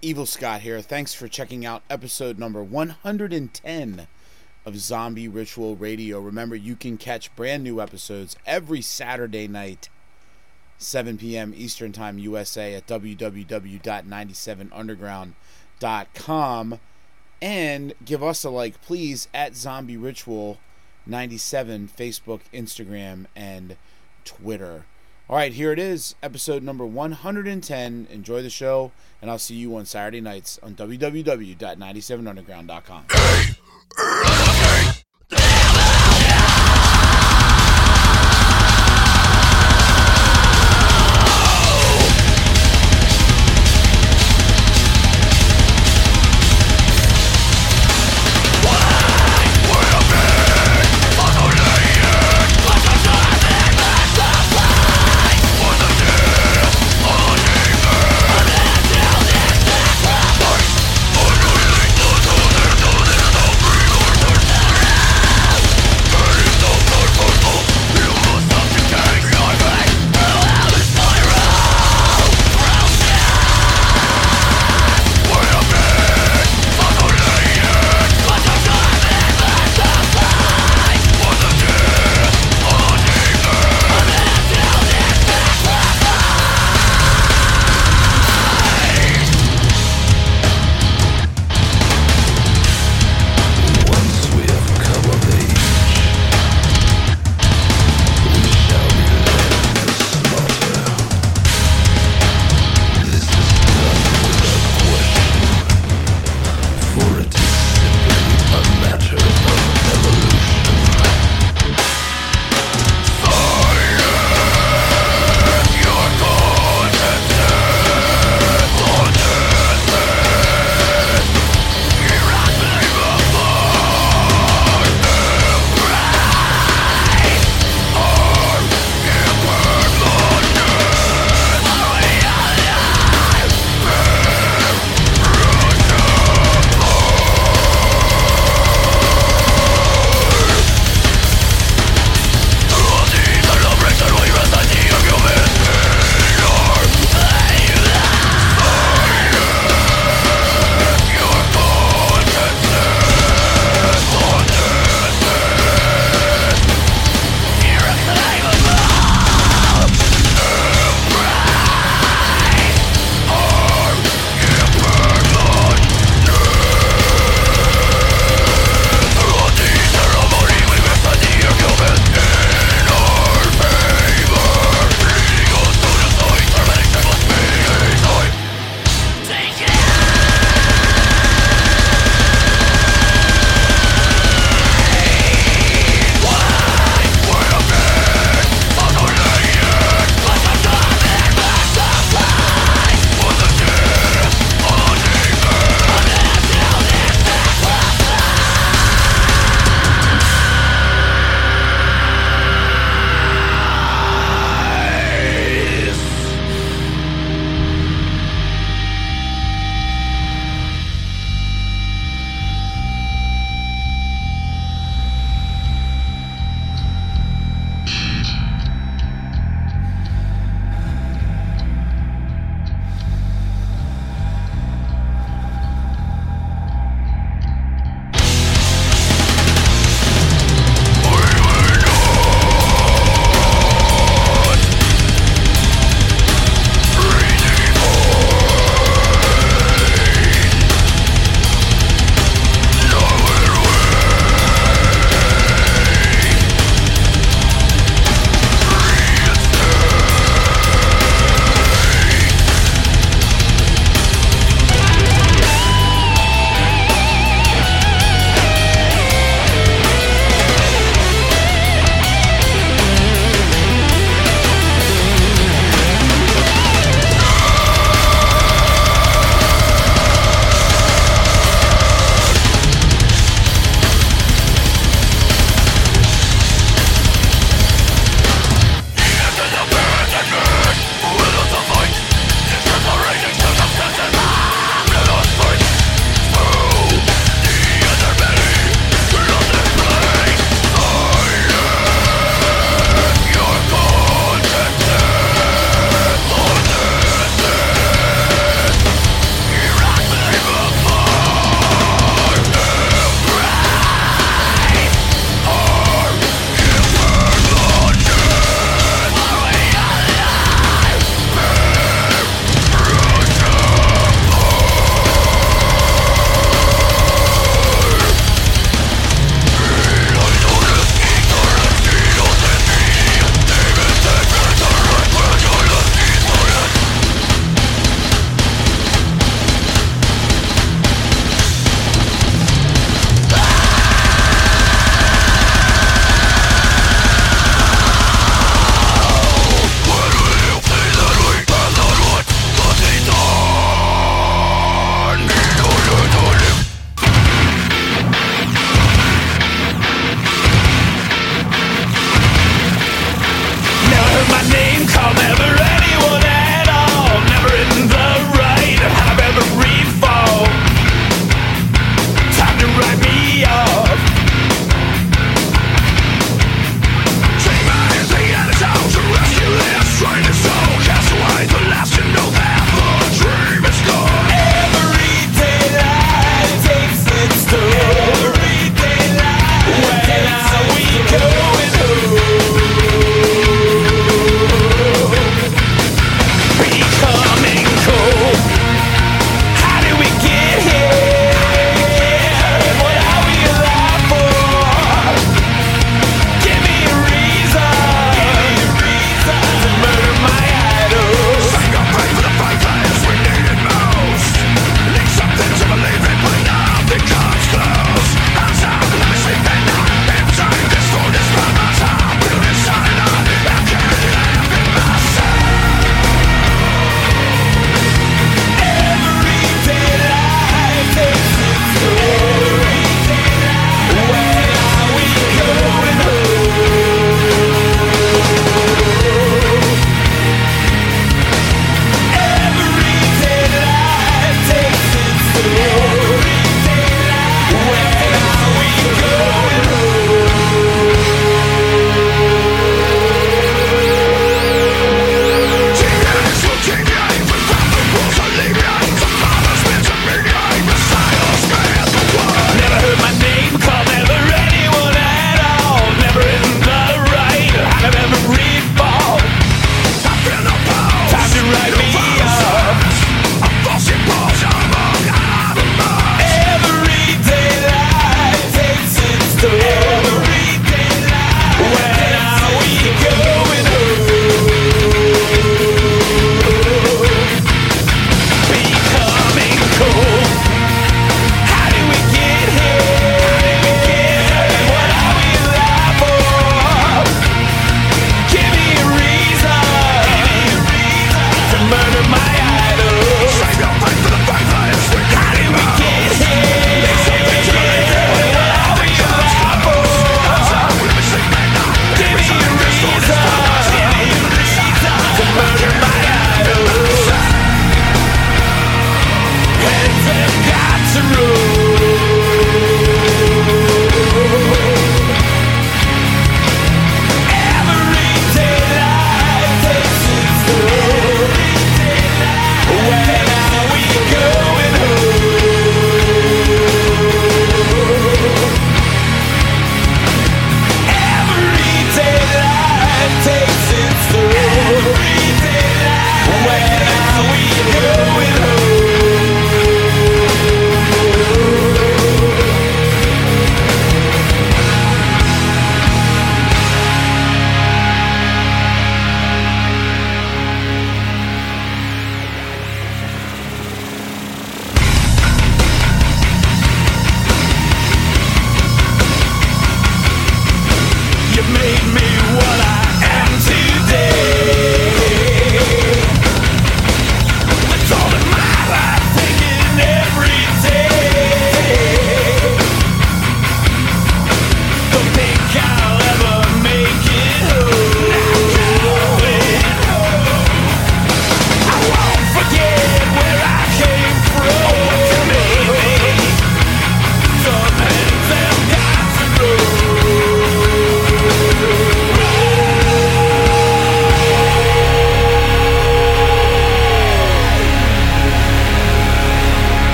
Evil Scott here. Thanks for checking out episode number 110 of Zombie Ritual Radio. Remember, you can catch brand new episodes every Saturday night, 7 p.m. Eastern Time USA at www.97underground.com. And give us a like, please, at Zombie Ritual 97, Facebook, Instagram, and Twitter. All right, here it is, episode number 110. Enjoy the show, and I'll see you on Saturday nights on www.97underground.com.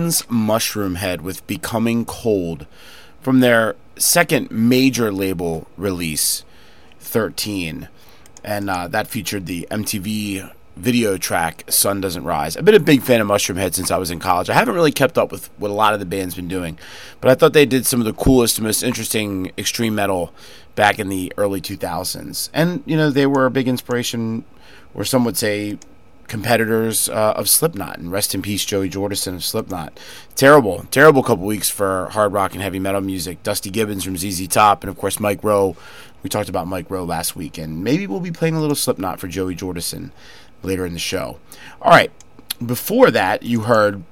Mushroomhead with Becoming Cold from their second major label release, 13. And uh, that featured the MTV video track Sun Doesn't Rise. I've been a big fan of Mushroomhead since I was in college. I haven't really kept up with what a lot of the band's been doing, but I thought they did some of the coolest, most interesting extreme metal back in the early 2000s. And, you know, they were a big inspiration, or some would say competitors uh, of Slipknot. And rest in peace, Joey Jordison of Slipknot. Terrible, terrible couple weeks for hard rock and heavy metal music. Dusty Gibbons from ZZ Top, and of course Mike Howe. We talked about Mike Howe last week, and maybe we'll be playing a little Slipknot for Joey Jordison later in the show. All right, before that, you heard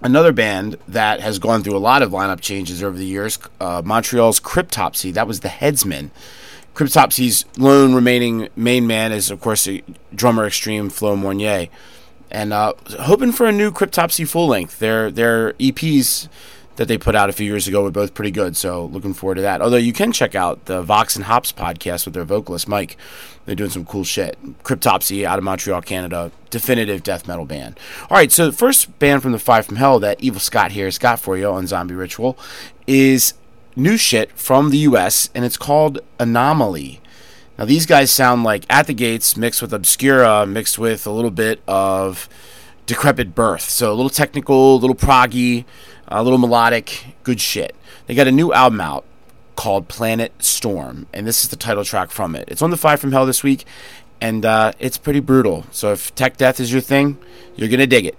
another band that has gone through a lot of lineup changes over the years. Uh, Montreal's Cryptopsy. That was the Headsmen. Cryptopsy's lone remaining main man is, of course, the drummer extreme Flo Mounier, and uh, hoping for a new Cryptopsy full length. Their their EPs that they put out a few years ago were both pretty good, so looking forward to that. Although you can check out the Vox and Hops podcast with their vocalist Mike. They're doing some cool shit. Cryptopsy out of Montreal, Canada, definitive death metal band. All right, so the first band from the Five from Hell that Evil Scott here has got for you on Zombie Ritual is new shit from the US, and it's called Anomaly. Now, these guys sound like At the Gates mixed with Obscura, mixed with a little bit of Decrepit Birth. So a little technical, a little proggy, a little melodic, good shit. They got a new album out called Planet Storm, and this is the title track from it. It's on the Five from Hell this week, and uh, it's pretty brutal. So if tech death is your thing, you're gonna dig it.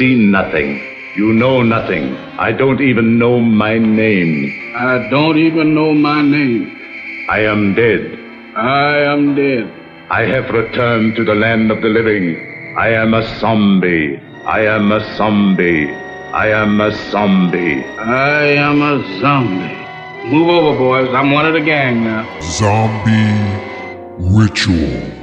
Seen nothing. You know nothing. I don't even know my name. I don't even know my name. I am dead. I am dead. I have returned to the land of the living. I am a zombie. I am a zombie. I am a zombie. I am a zombie. Move over, boys. I'm one of the gang now. Zombie Ritual.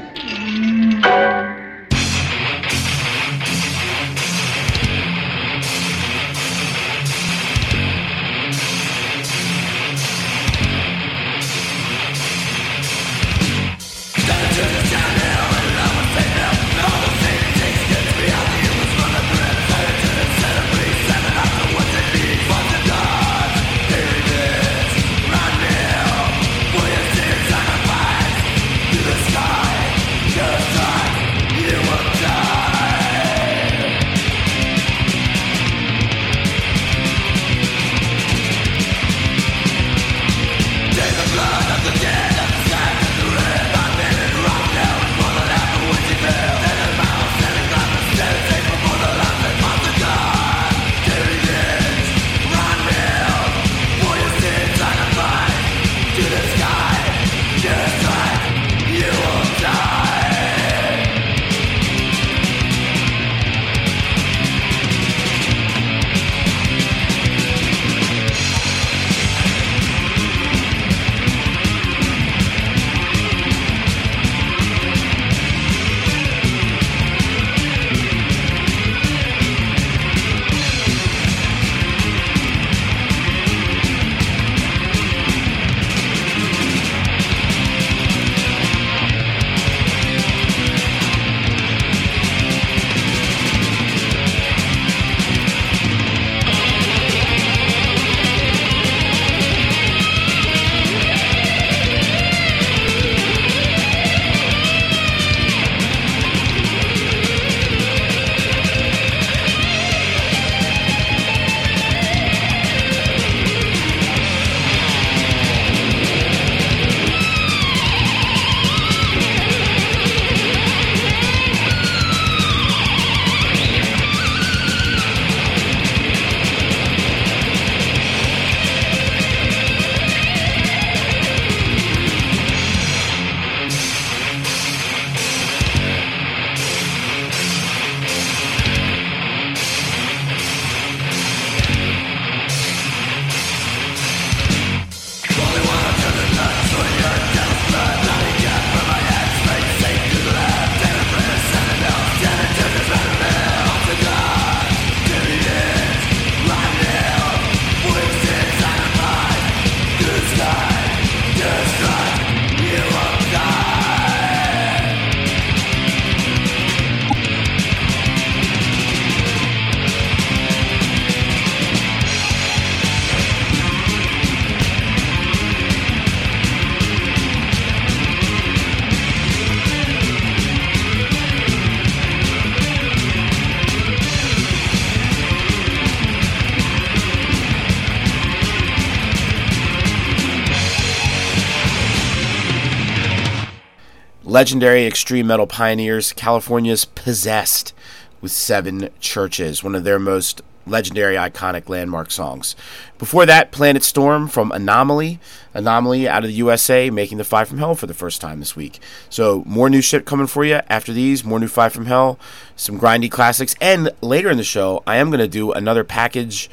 Legendary extreme metal pioneers, California's Possessed, with seven churches, one of their most legendary, iconic landmark songs. Before that, Planet Storm from Anomaly, Anomaly out of the USA, making the Five from Hell for the first time this week. So, more new shit coming for you after these, more new Five from Hell, some grindy classics, and later in the show, I am going to do another package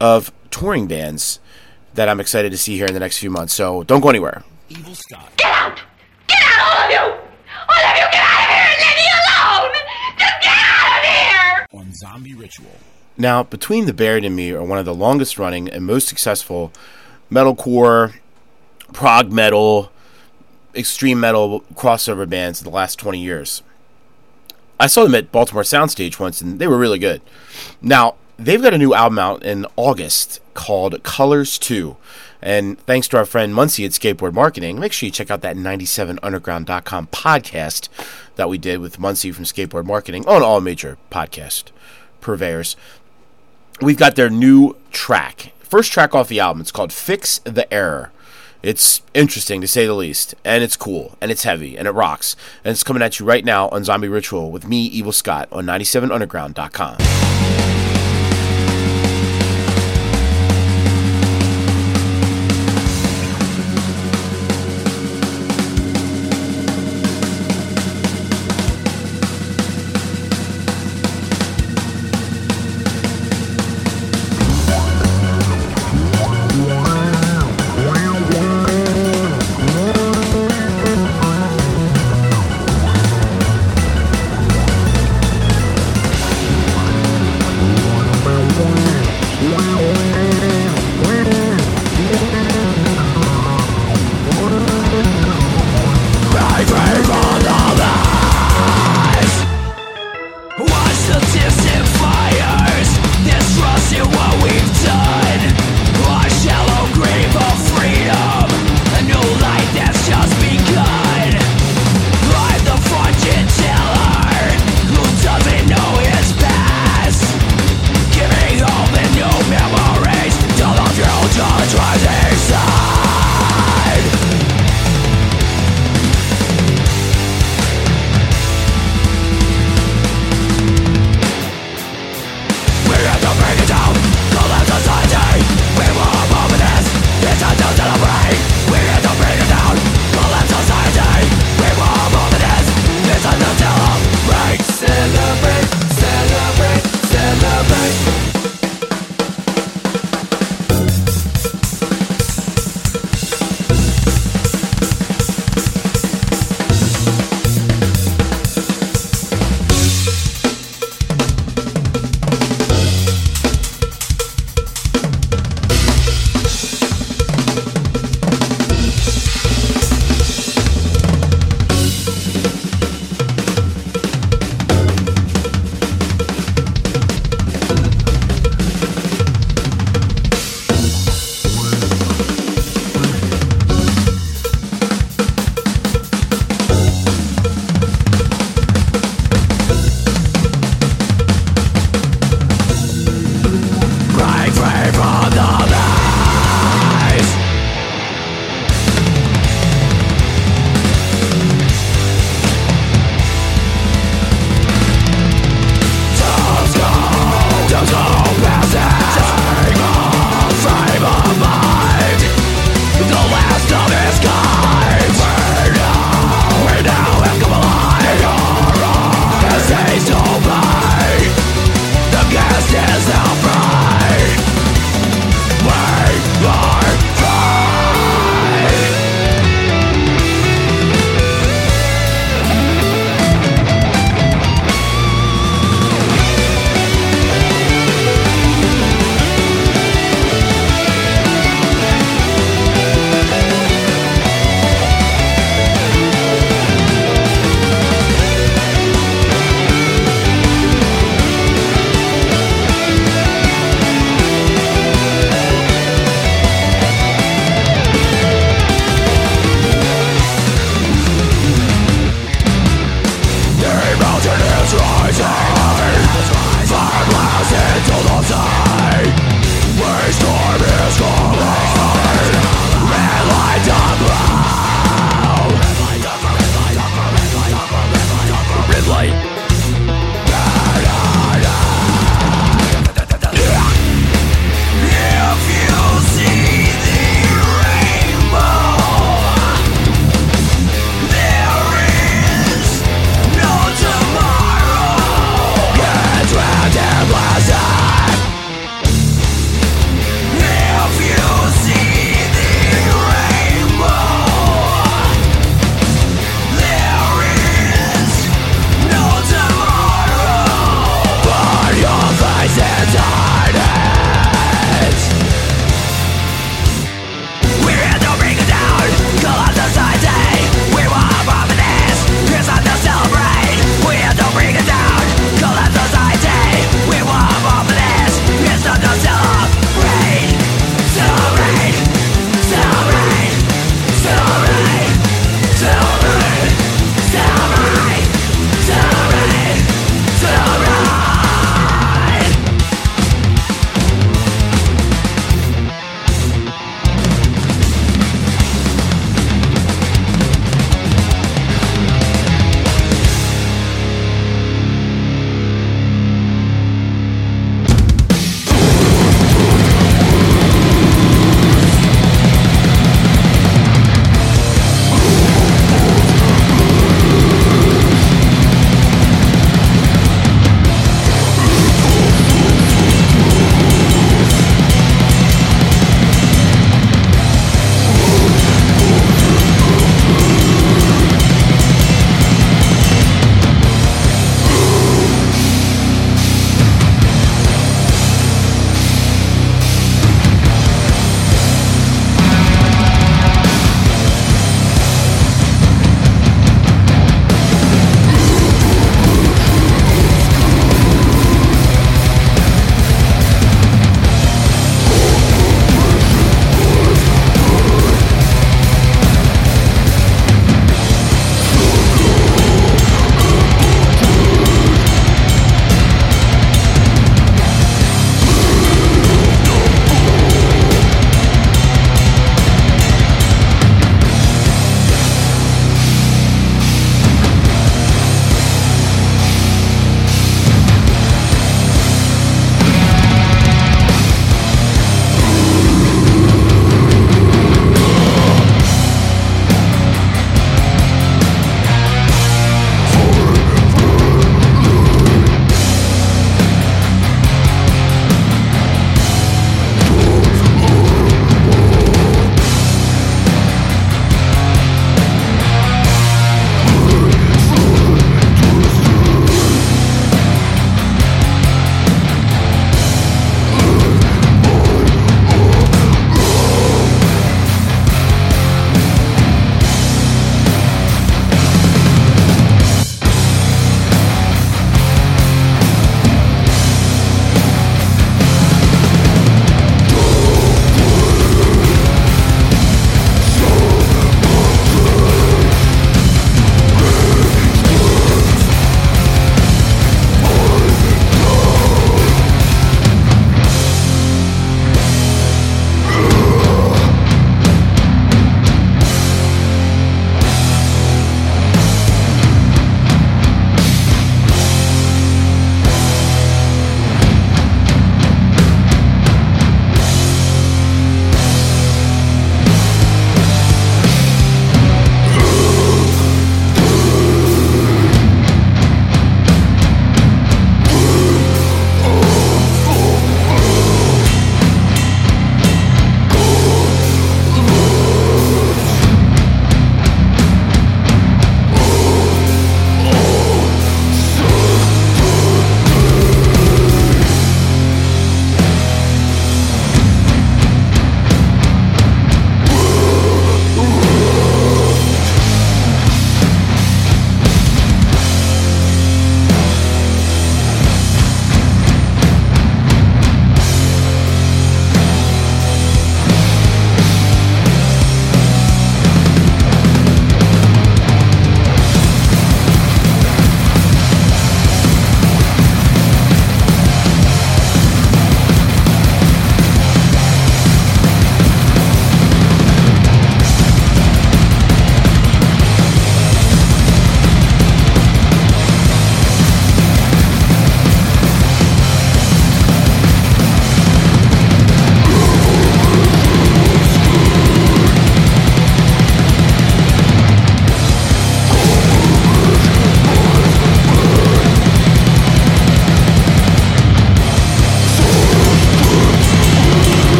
of touring bands that I'm excited to see here in the next few months. So, don't go anywhere. Evil Scott. Get out! Get out, all of you! All of you get out of here and leave me alone! Just get out of here! On Zombie Ritual. Now, Between the Buried and Me are one of the longest running and most successful metalcore, prog metal, extreme metal crossover bands in the last 20 years. I saw them at Baltimore Soundstage once and they were really good. Now, they've got a new album out in August called Colors 2. And thanks to our friend Muncie at Skateboard Marketing, make sure you check out that 97underground.com podcast that we did with Muncie from Skateboard Marketing on all major podcast purveyors. We've got their new track. First track off the album. It's called Fix the Error. It's interesting to say the least, and it's cool, and it's heavy, and it rocks. And it's coming at you right now on Zombie Ritual with me, Evil Scott, on 97underground.com.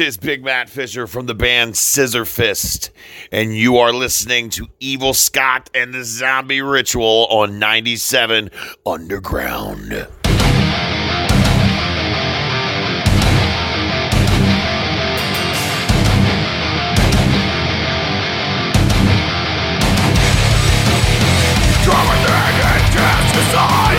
This is Big Matt Fisher from the band Scissorfist, and you are listening to Evil Scott and the Zombie Ritual on 97 Underground. What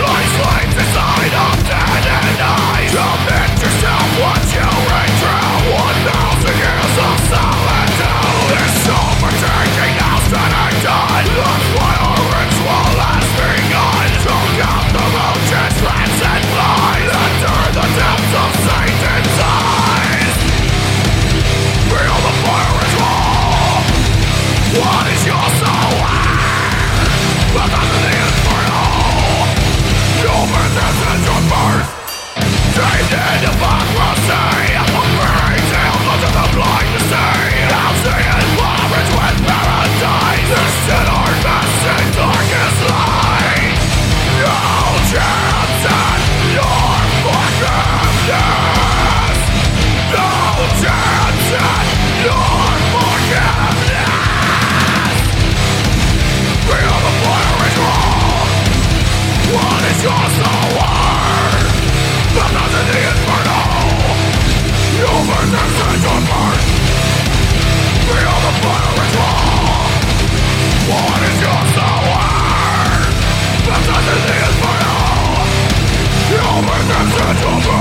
Your business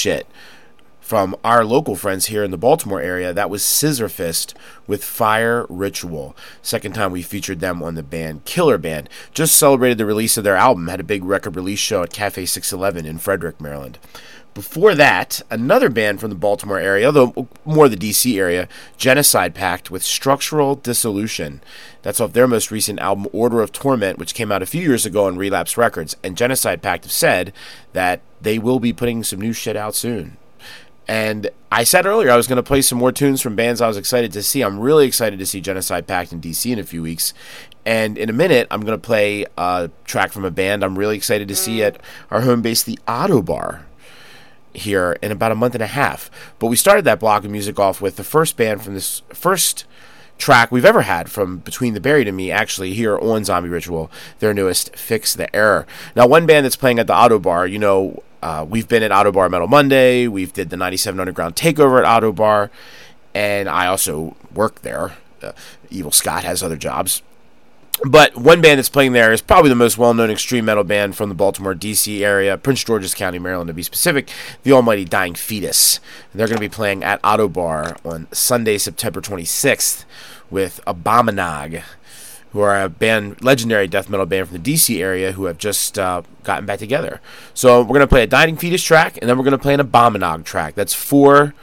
shit. From our local friends here in the Baltimore area, that was Scissorfist with Fire Ritual. Second time we featured them on the band Killer Band. Just celebrated the release of their album, had a big record release show at Cafe 611 in Frederick, Maryland. Before that, another band from the Baltimore area, though more the DC area, Genocide Pact with Structural Dissolution. That's off their most recent album, Order of Torment, which came out a few years ago on Relapse Records. And Genocide Pact have said that they will be putting some new shit out soon. And I said earlier I was going to play some more tunes from bands I was excited to see. I'm really excited to see Genocide Pact in DC in a few weeks. And in a minute, I'm going to play a track from a band I'm really excited to see mm. at our home base, the Ottobar here in about a month and a half. But we started that block of music off with the first band from this first track we've ever had from Between the Buried and Me, actually, here on Zombie Ritual, their newest, Fix the Error. Now, one band that's playing at the Ottobar, you know, uh, we've been at Ottobar Metal Monday, we've did the 97 Underground Takeover at Ottobar, and I also work there. Uh, Evil Scott has other jobs. But one band that's playing there is probably the most well known extreme metal band from the Baltimore, D.C. area, Prince George's County, Maryland to be specific, the Almighty Dying Fetus. And they're going to be playing at Ottobar on Sunday, September 26th with Abominog, who are a band, legendary death metal band from the D.C. area who have just uh, gotten back together. So we're going to play a Dying Fetus track, and then we're going to play an Abominog track. That's four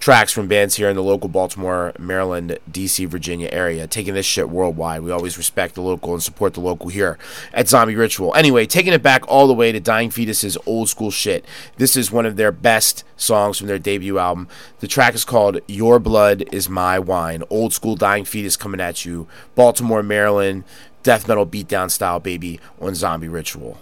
tracks from bands here in the local Baltimore, Maryland, DC, Virginia area, taking this shit worldwide. We always respect the local and support the local here at Zombie Ritual. Anyway, taking it back all the way to Dying Fetus's old school shit. This is one of their best songs from their debut album. The track is called Your Blood Is My Wine. Old school Dying Fetus coming at you. Baltimore, Maryland, death metal beatdown style, baby, on Zombie Ritual.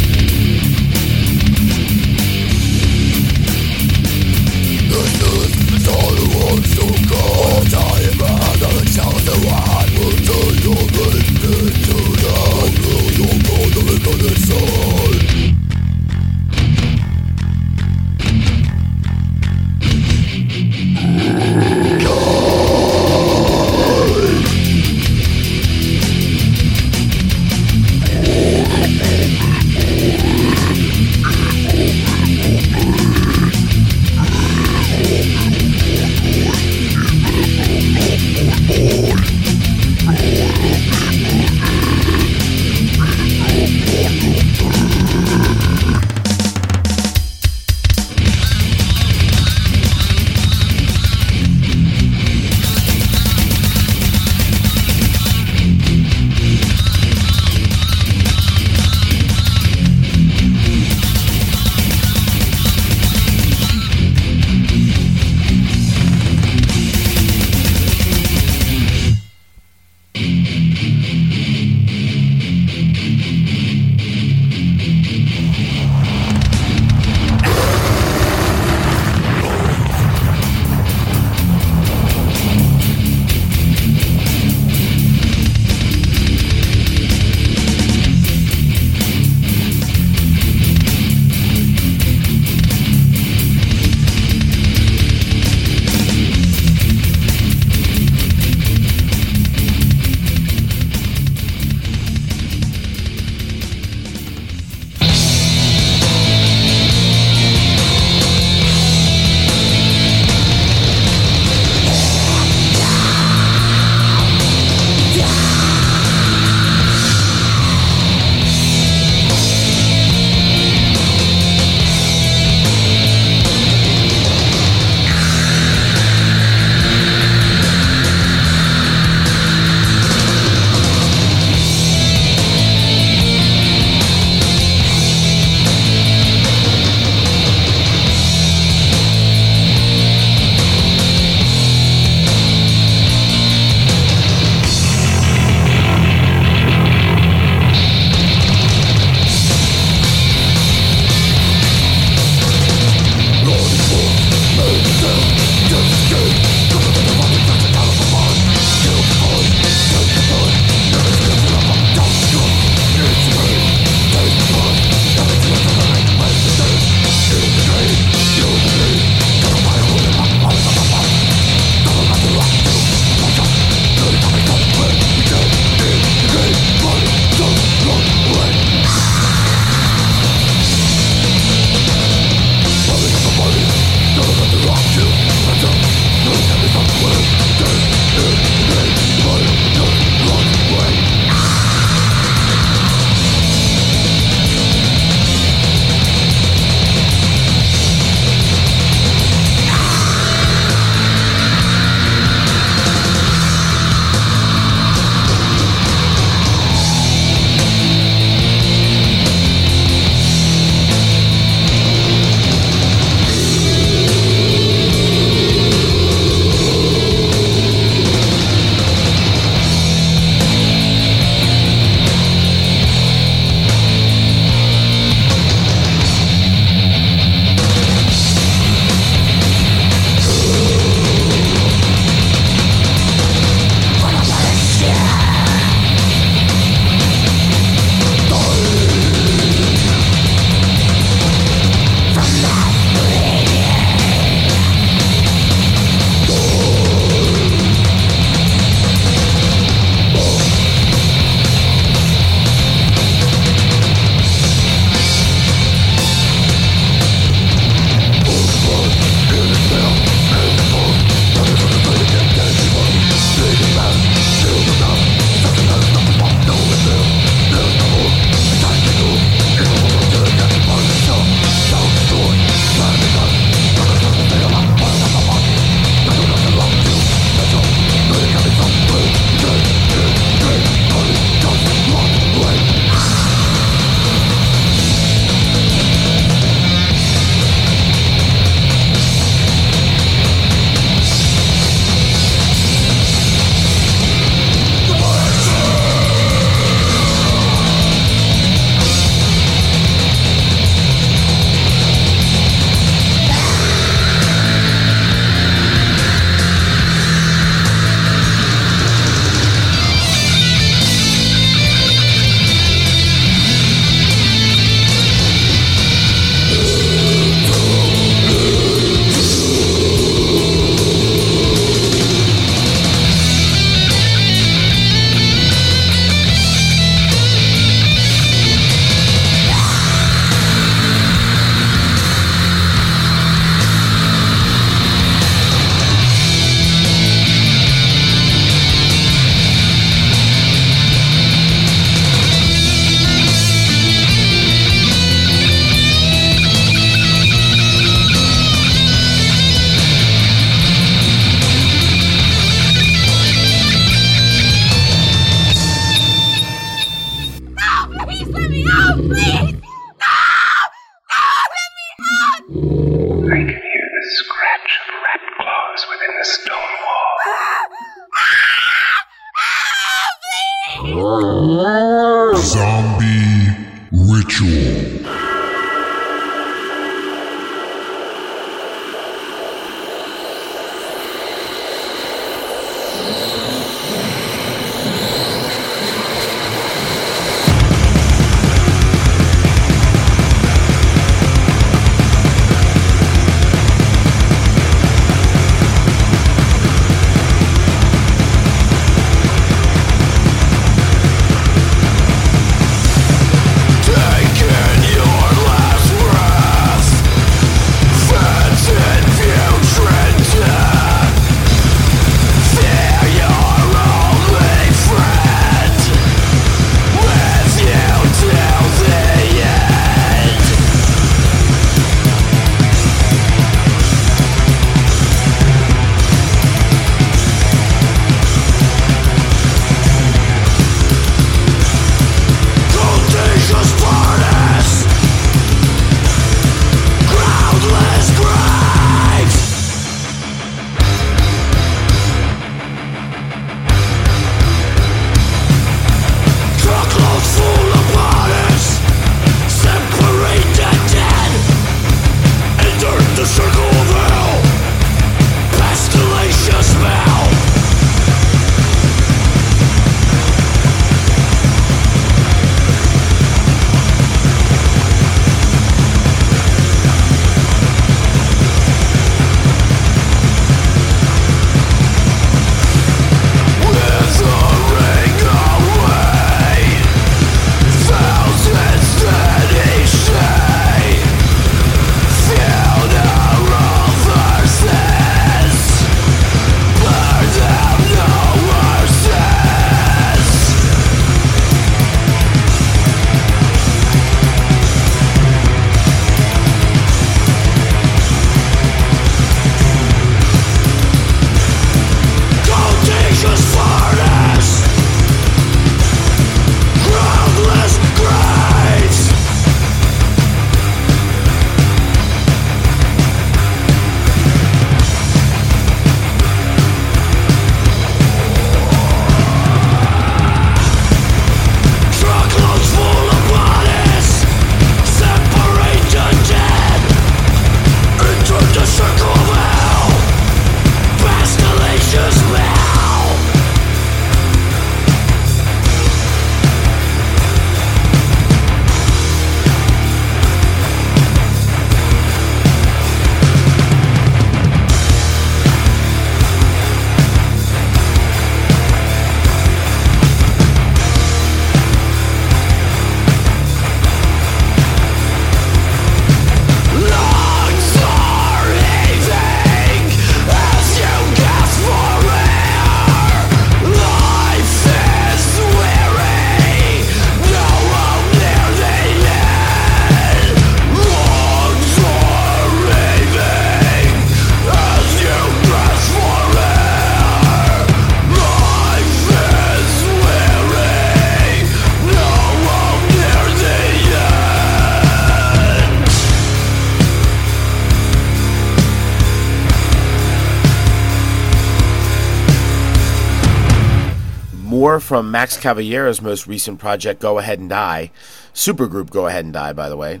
More from Max Cavalera's most recent project, Go Ahead and Die. Supergroup Go Ahead and Die, by the way.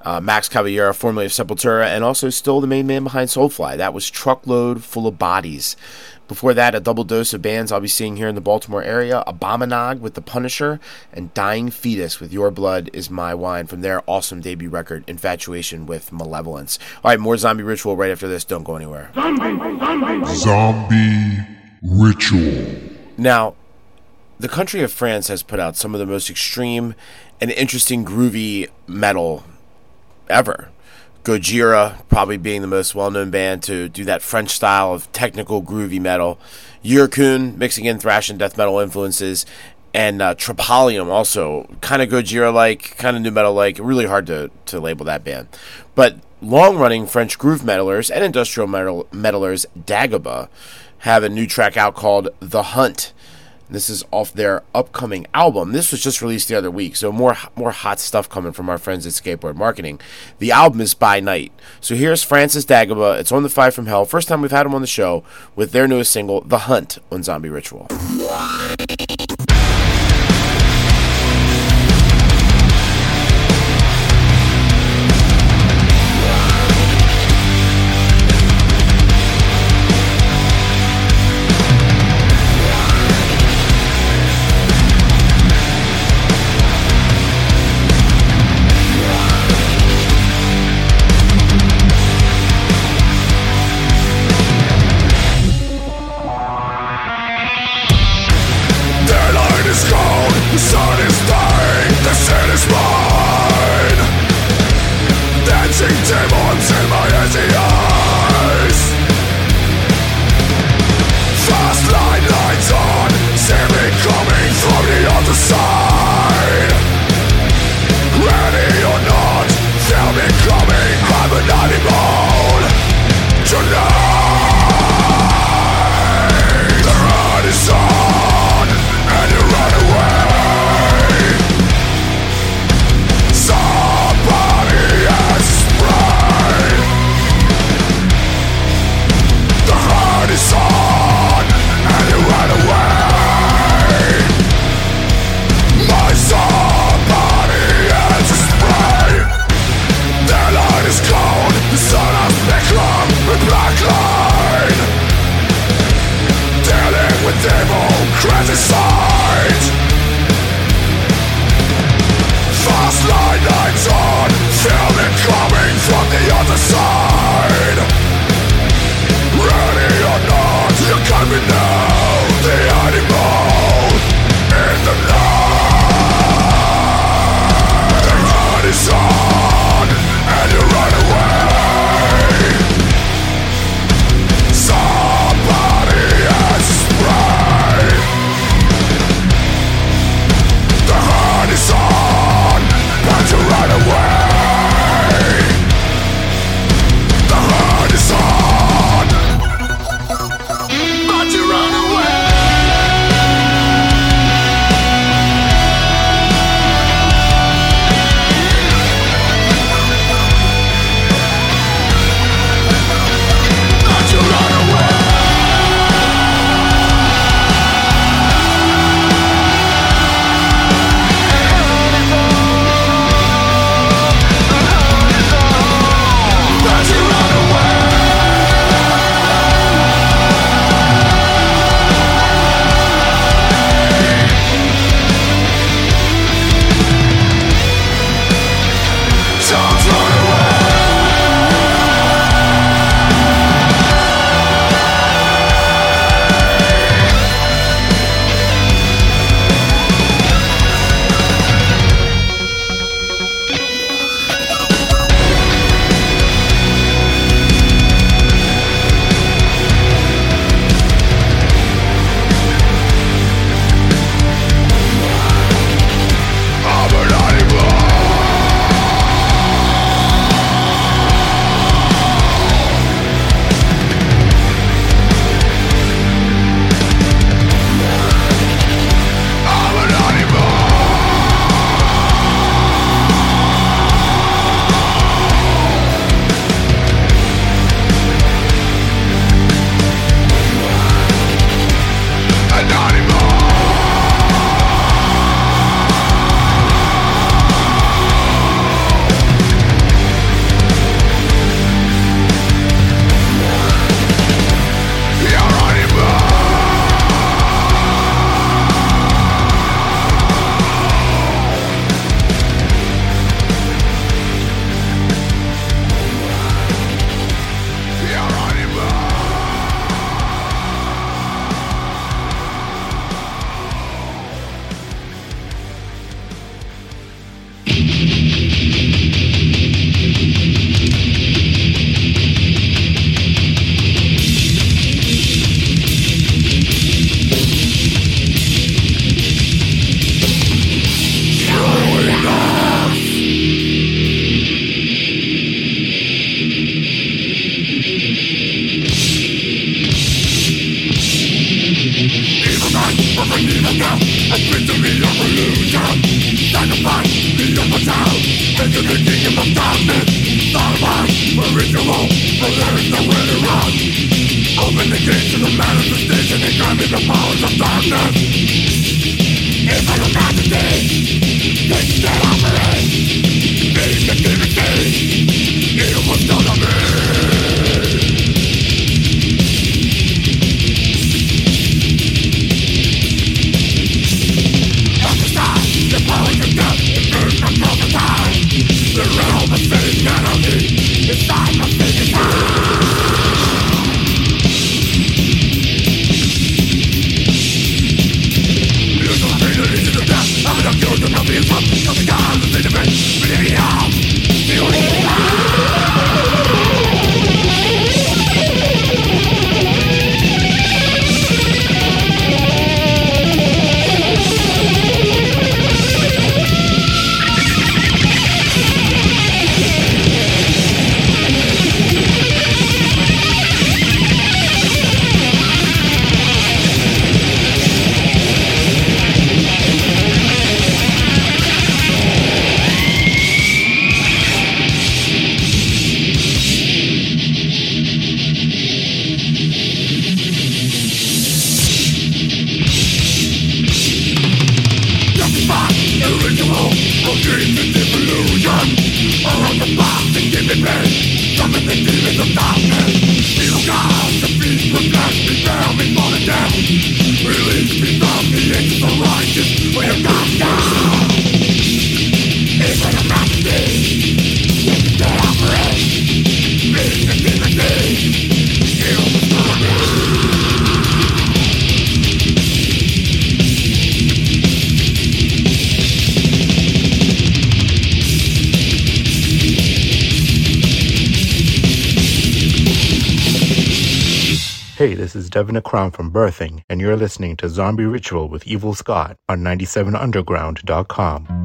Uh, Max Cavalera, formerly of Sepultura, and also still the main man behind Soulfly. That was Truckload Full of Bodies. Before that, a double dose of bands I'll be seeing here in the Baltimore area Abominog with The Punisher, and Dying Fetus with Your Blood is My Wine from their awesome debut record, Infatuation with Malevolence. All right, more Zombie Ritual right after this. Don't go anywhere. Zombie Ritual. Now, the country of France has put out some of the most extreme and interesting groovy metal ever. Gojira probably being the most well-known band to do that French style of technical groovy metal. Yurkun mixing in thrash and death metal influences, and uh, Trepalium also kind of Gojira-like, kind of nu metal-like. Really hard to to label that band, but long-running French groove metalers and industrial metal metalers Dagoba have a new track out called The Hunt. This is off their upcoming album. This was just released the other week, so more more hot stuff coming from our friends at Skateboard Marketing. The album is By Night. So here's France's Dagoba. It's on the Five from Hell. First time we've had him on the show with their newest single, The Hunt, on Zombie Ritual. Listening to Zombie Ritual with Evil Scott on 97underground.com.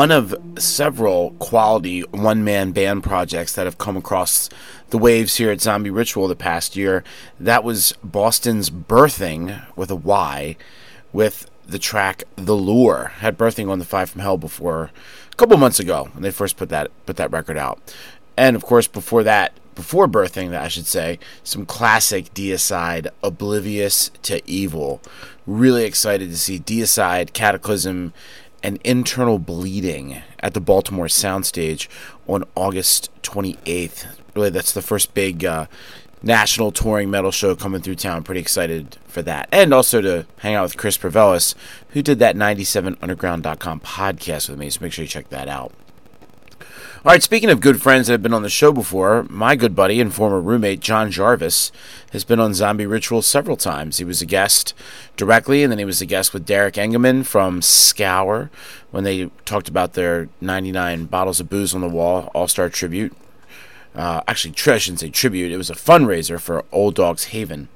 one of several quality one man band projects that have come across the waves here at Zombie Ritual the past year. That was Boston's Byrthing with a Y with the track The Lure. Had Byrthing on the Five from Hell before a couple months ago when they first put that put that record out. And of course before that before Byrthing, that I should say, some classic Deicide, Oblivious to Evil. Really excited to see Deicide, Kataklysm, and Internal Bleeding at the Baltimore Soundstage on August 28th. Really, that's the first big uh, national touring metal show coming through town. Pretty excited for that. And also to hang out with Chris Pravelis, who did that 97underground.com podcast with me. So make sure you check that out. All right, speaking of good friends that have been on the show before, my good buddy and former roommate John Jarvis has been on Zombie Ritual several times. He was a guest directly, and then he was a guest with Derek Engemann from Scour when they talked about their 99 bottles of booze on the wall All Star tribute. Uh, actually, I shouldn't say tribute, it was a fundraiser for Old Dogs Haven.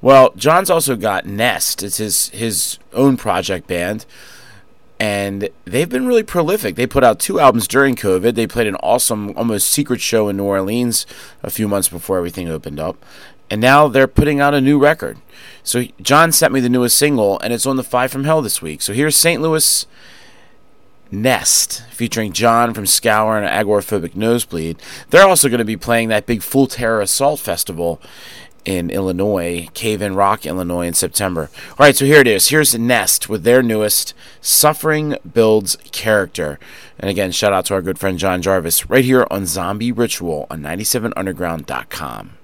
Well, John's also got Nest, it's his, his own project band and they've been really prolific. They put out two albums during COVID. They played an awesome, almost secret show in New Orleans a few months before everything opened up. And now they're putting out a new record. So John sent me the newest single, and it's on the Five from Hell this week. So here's St. Louis Nest, featuring John from Scour and Agoraphobic Nosebleed. They're also going to be playing that big Full Terror Assault Festival in Illinois, Cave in Rock, Illinois, in September. All right, so here it is. Here's Nest with their newest Suffering Builds Character. And again, shout out to our good friend John Jarvis right here on Zombie Ritual on 97underground.com.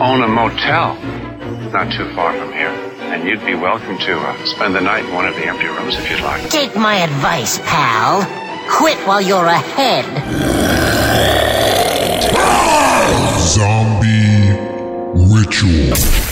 own a motel not too far from here, and you'd be welcome to uh, spend the night in one of the empty rooms if you'd like. Take my advice, pal. Quit while you're ahead. Zombie Ritual.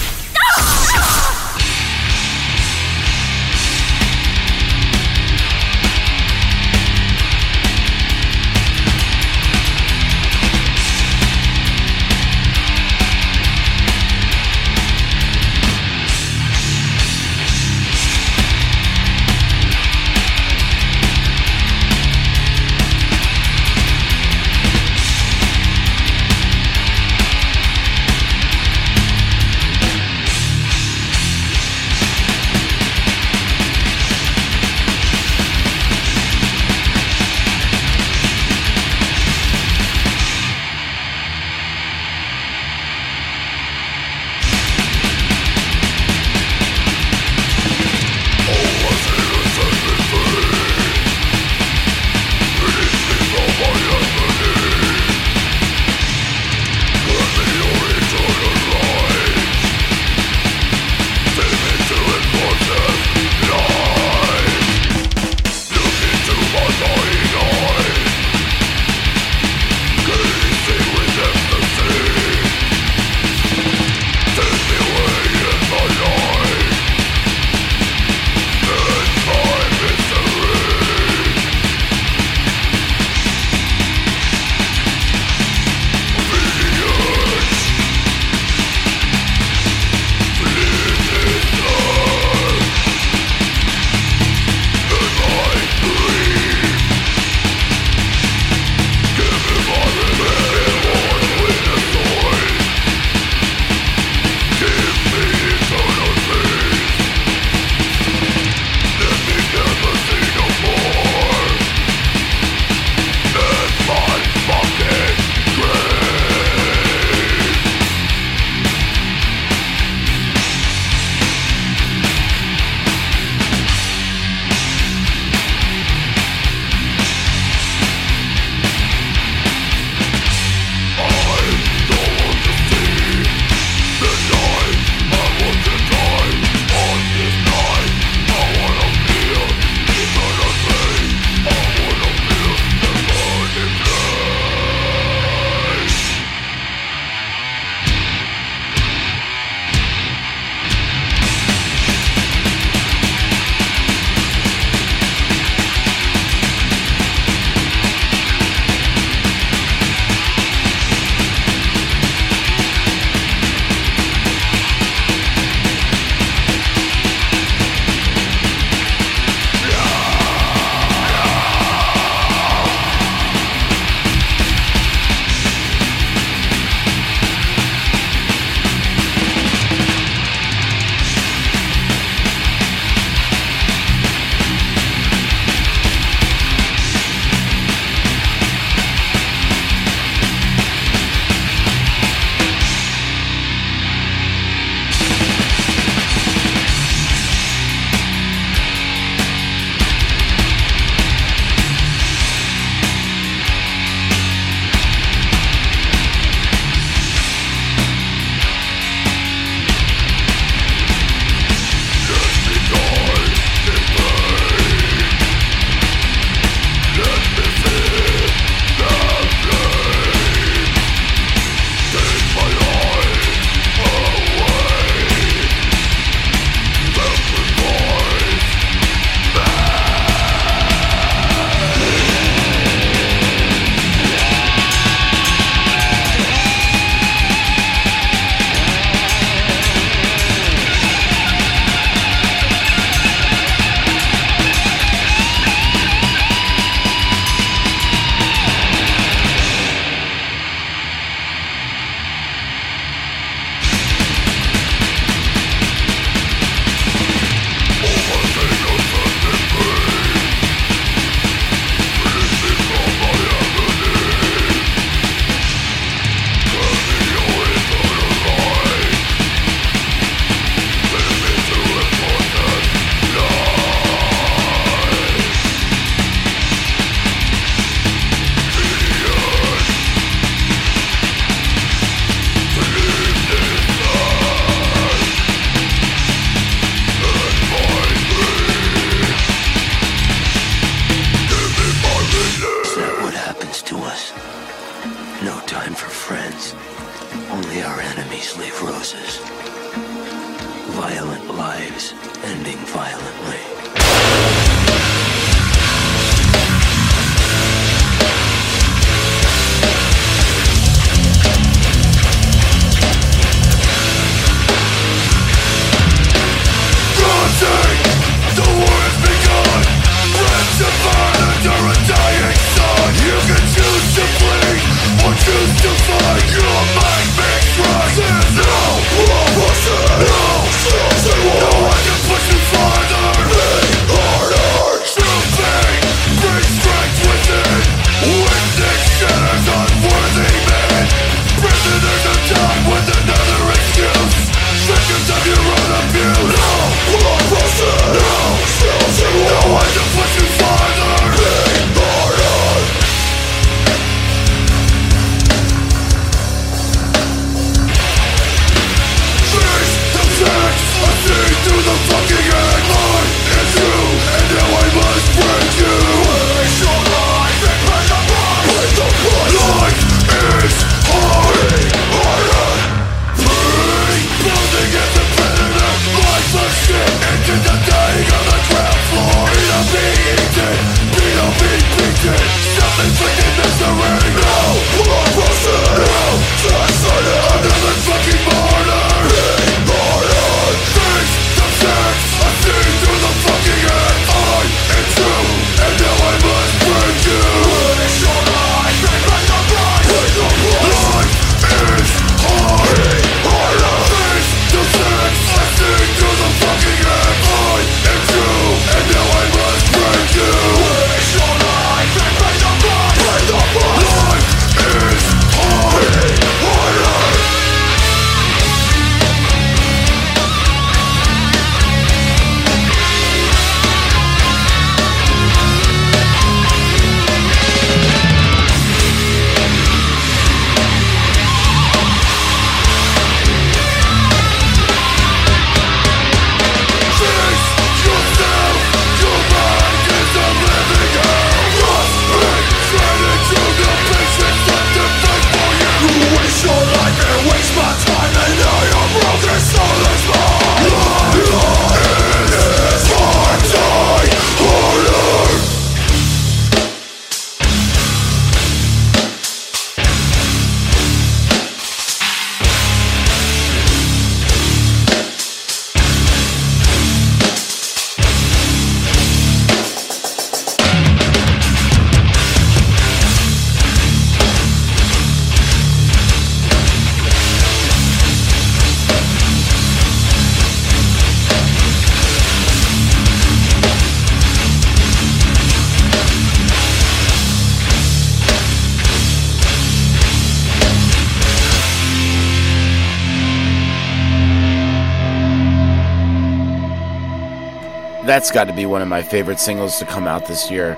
That's got to be one of my favorite singles to come out this year.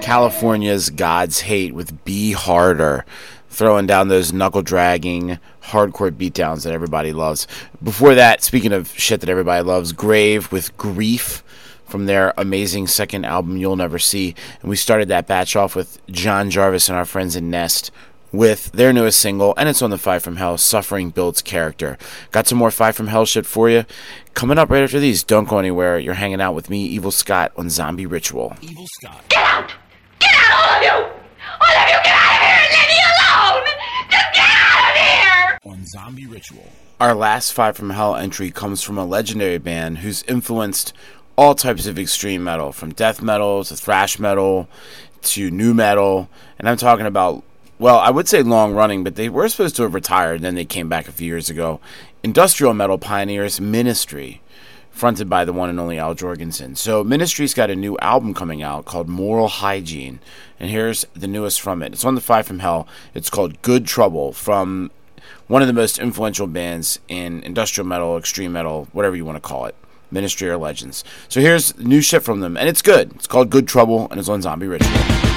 California's God's Hate with Be Harder. Throwing down those knuckle dragging, hardcore beatdowns that everybody loves. Before that, speaking of shit that everybody loves, Grave with Grief from their amazing second album, You'll Never See. And we started that batch off with John Jarvis and our friends in Nest with their newest single, and it's on the Five from Hell, Suffering Builds Character. Got some more Five from Hell shit for you. Coming up right after these, don't go anywhere. You're hanging out with me, Evil Scott, on Zombie Ritual. Evil Scott. Get out! Get out, all of you! All of you, get out of here and leave me alone! Just get out of here! On Zombie Ritual. Our last Five from Hell entry comes from a legendary band who's influenced all types of extreme metal, from death metal to thrash metal to nu metal. And I'm talking about well, I would say long running, but they were supposed to have retired, and then they came back a few years ago. Industrial metal pioneers Ministry, fronted by the one and only Al Jourgensen. So Ministry's got a new album coming out called Moral Hygiene, and here's the newest from it. It's on the Five from Hell. It's called Good Trouble from one of the most influential bands in industrial metal, extreme metal, whatever you want to call it. Ministry or Legends. So here's new shit from them, and it's good. It's called Good Trouble, and it's on Zombie Ritual.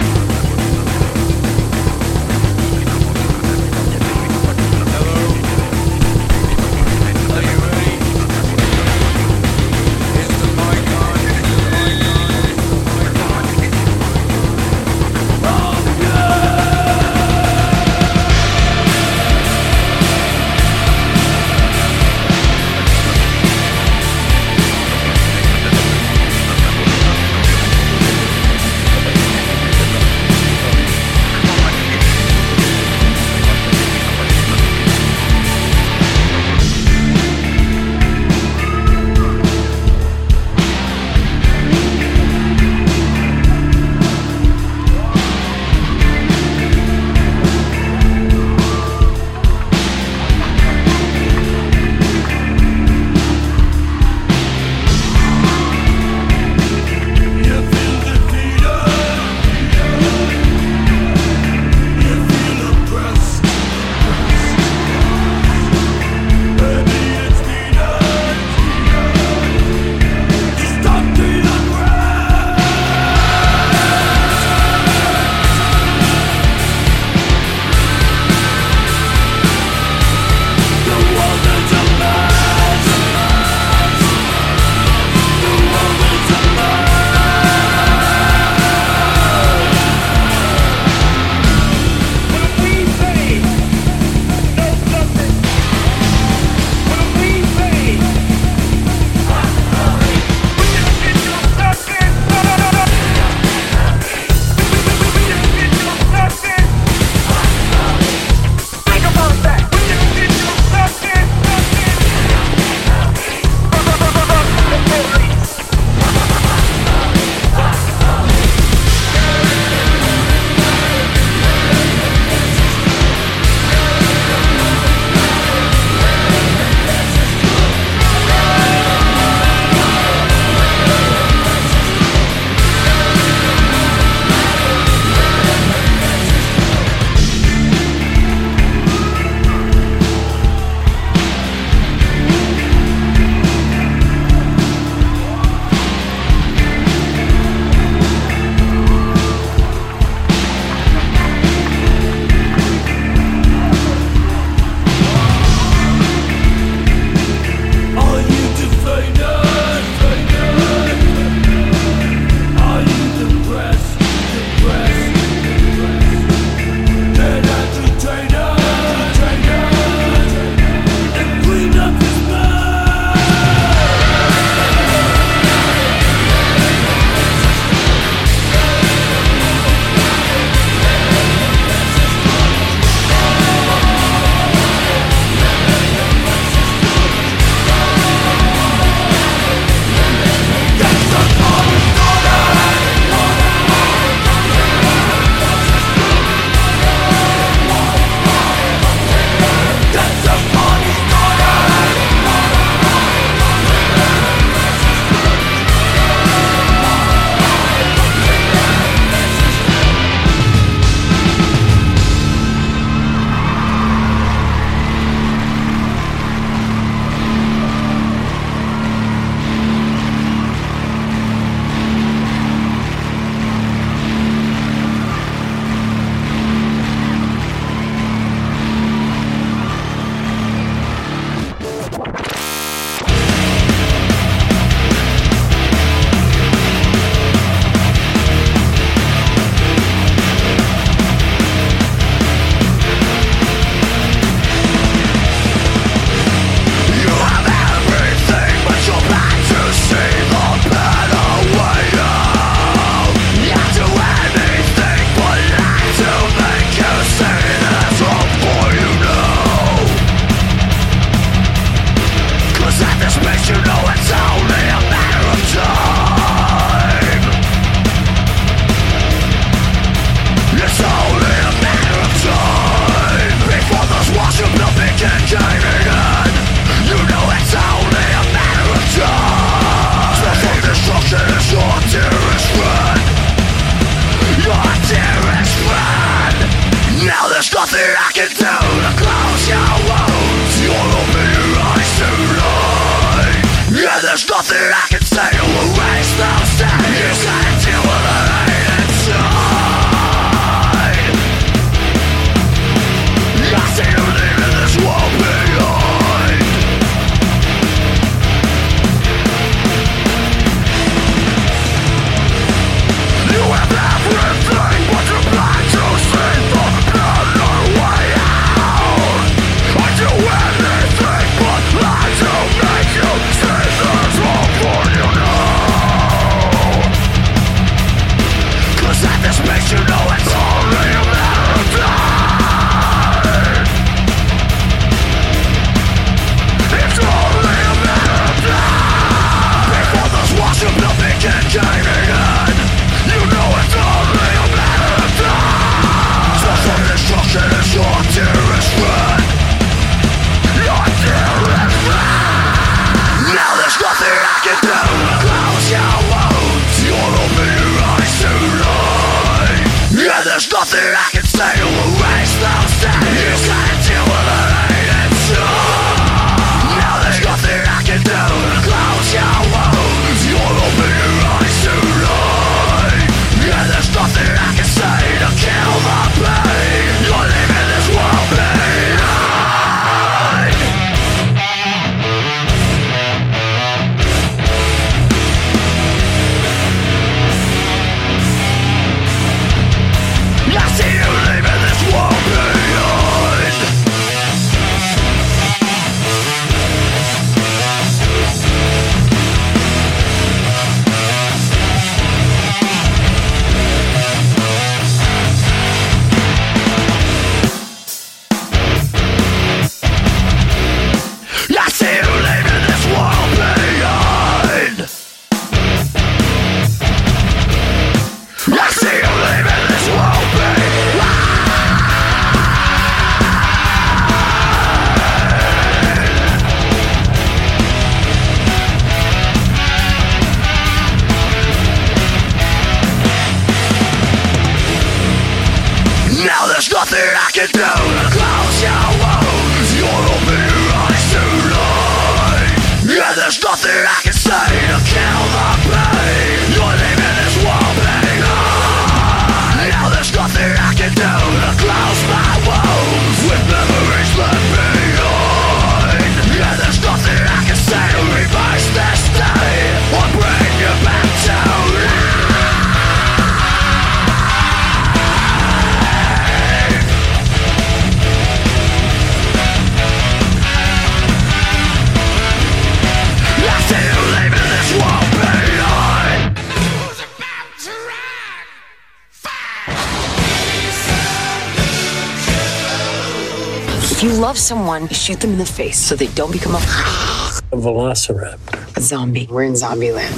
someone, you shoot them in the face so they don't become a, a velociraptor. A zombie. We're in zombie land.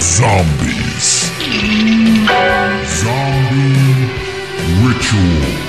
Zombies. Zombie ritual.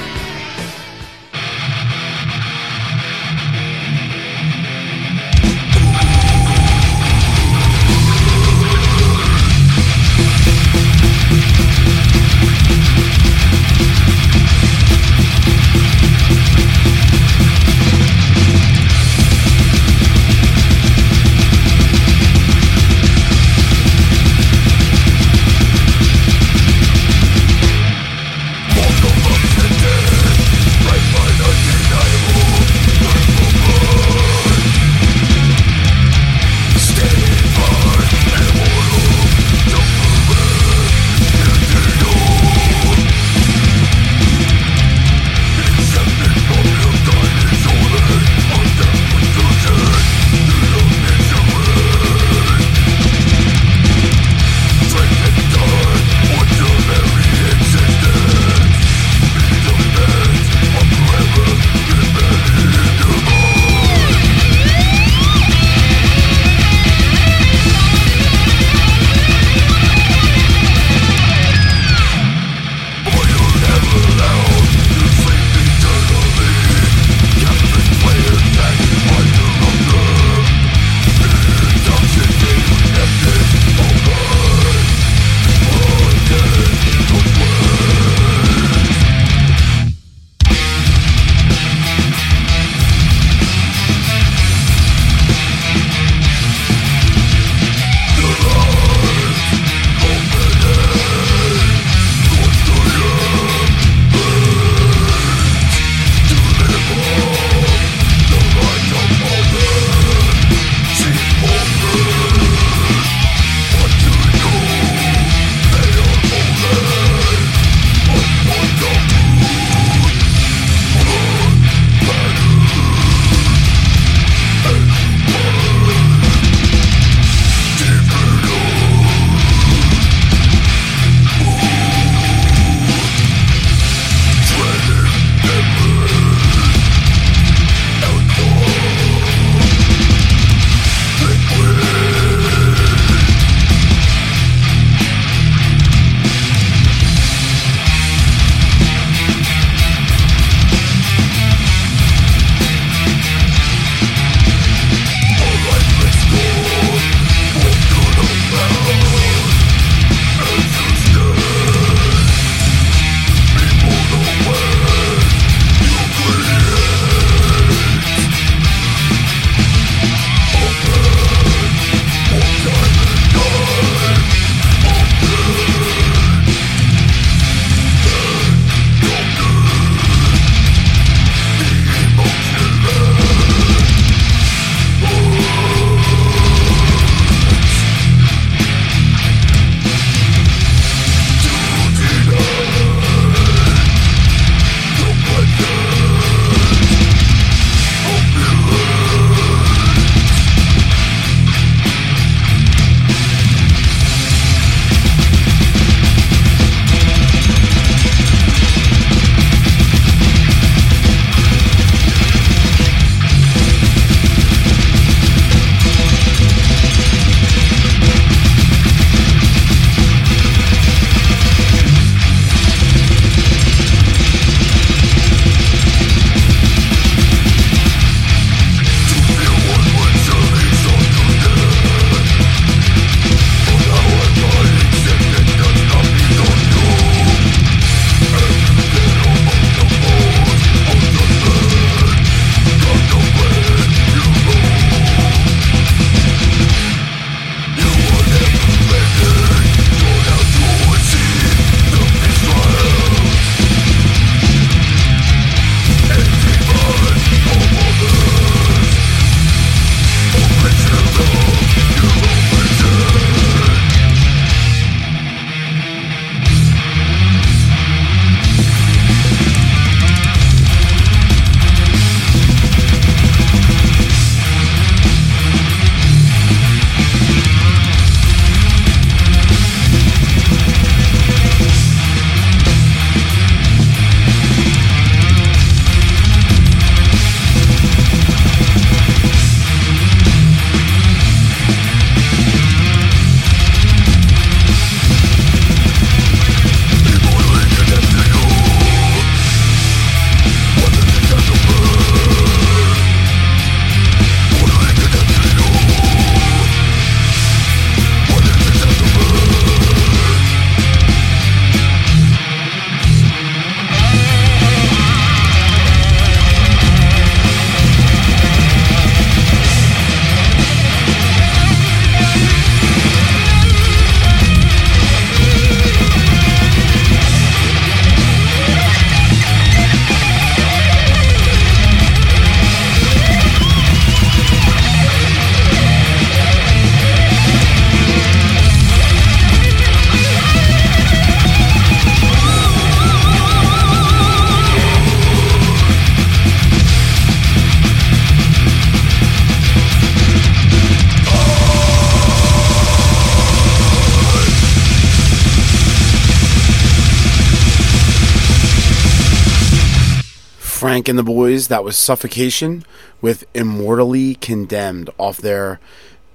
And the Boys. That was Suffocation with Immortally Condemned off their.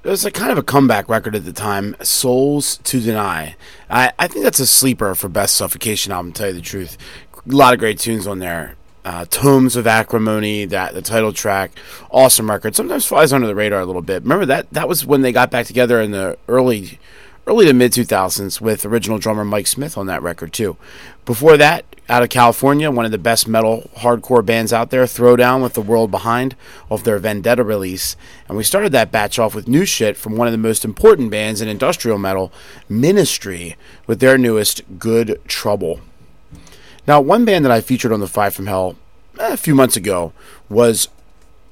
It was like kind of a comeback record at the time, Souls to Deny. I, I think that's a sleeper for best Suffocation album, to tell you the truth. A lot of great tunes on there. Uh, Tomes of Acrimony, that the title track, awesome record. Sometimes flies under the radar a little bit. Remember that that was when they got back together in the early early to mid 2000s with original drummer Mike Smith on that record too. Before that, out of California, one of the best metal hardcore bands out there, Throwdown with The World Behind off their Vendetta release. And we started that batch off with new shit from one of the most important bands in industrial metal, Ministry, with their newest Good Trouble. Now, one band that I featured on the Five from Hell eh, a few months ago was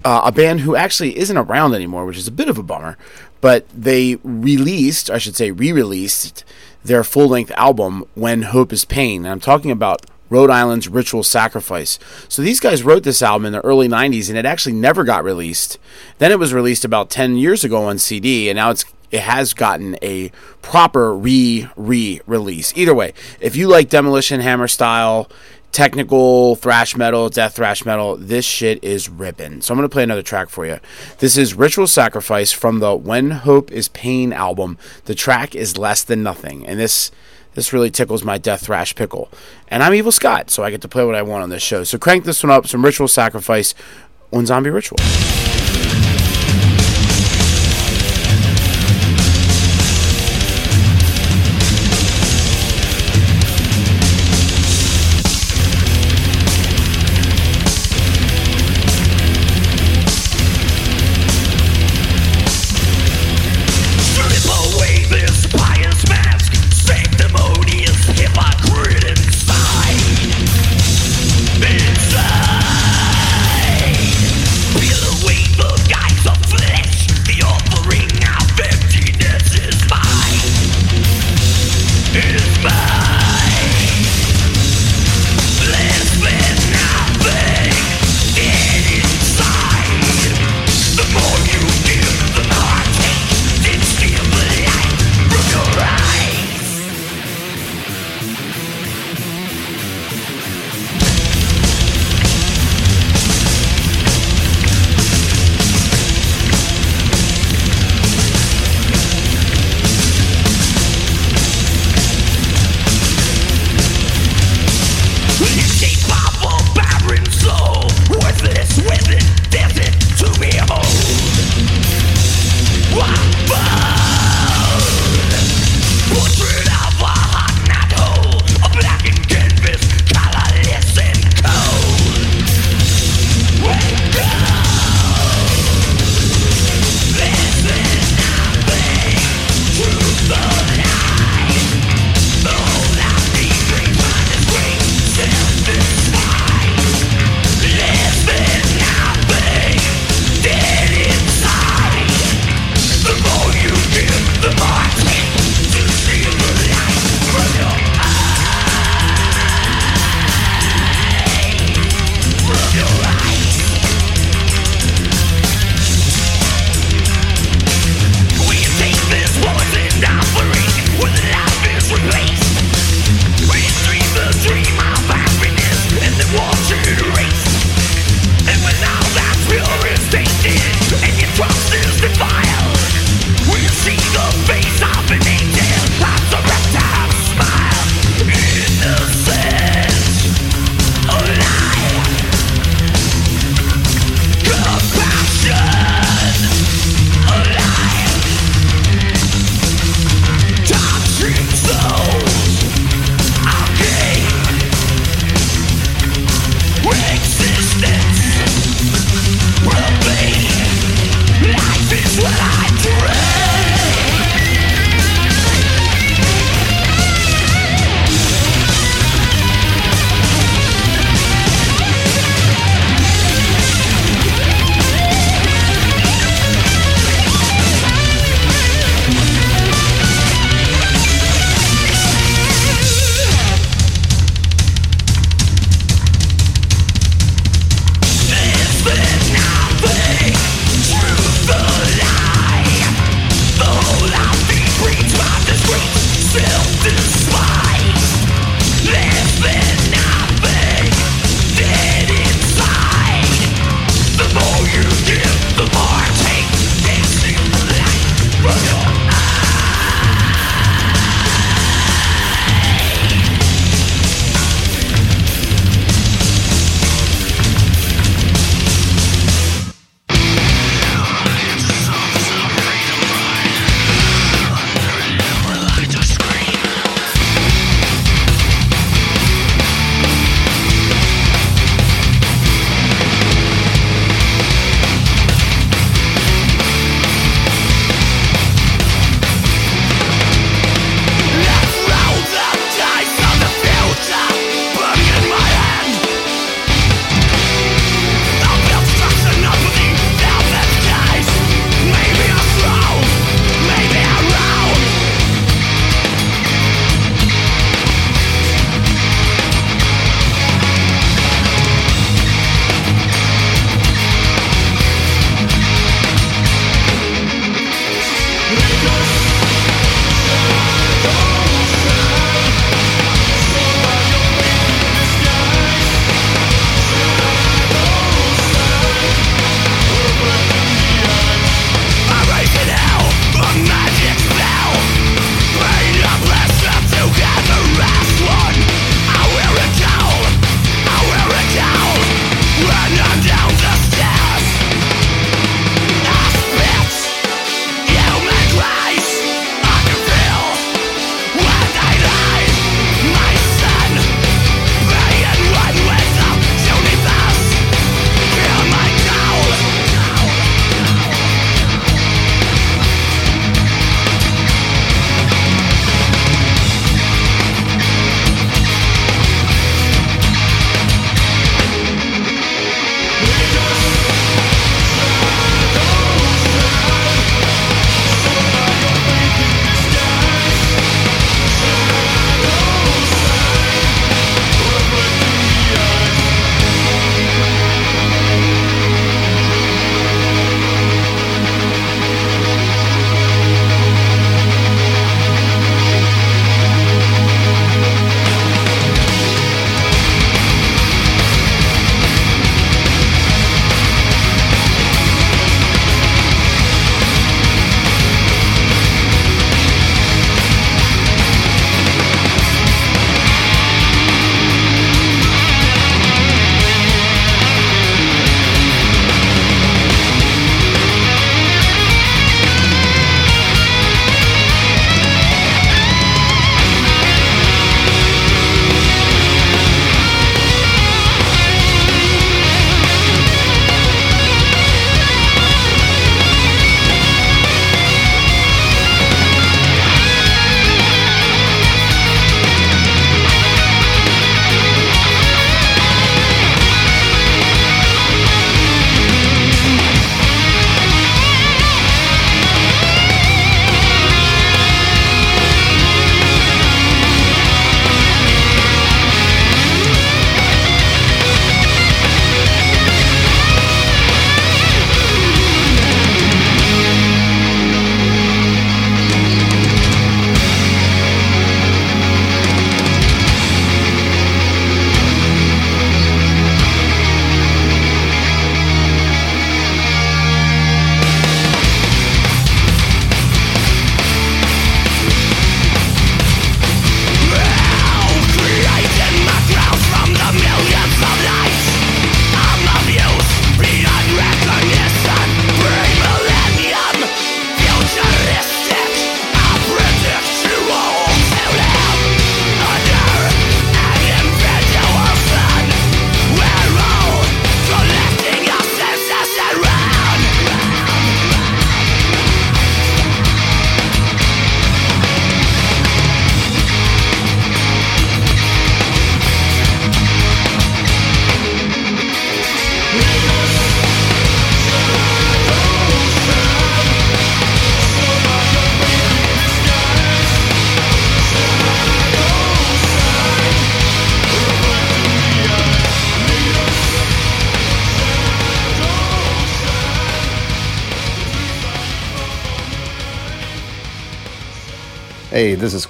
uh, a band who actually isn't around anymore, which is a bit of a bummer. But they released, I should say, re released their full length album, When Hope is Pain. And I'm talking about Rhode Island's Ritual Sacrifice. So these guys wrote this album in the early 90s and it actually never got released. Then it was released about 10 years ago on CD and now it's it has gotten a proper re re release. Either way, if you like Demolition Hammer style, technical thrash metal, death thrash metal, this shit is ripping. So I'm going to play another track for you. This is Ritual Sacrifice from the When Hope is Pain album. The track is Less Than Nothing. And this this really tickles my death thrash pickle. And I'm Evil Scott, so I get to play what I want on this show. So crank this one up, some Ritual Sacrifice on Zombie Ritual.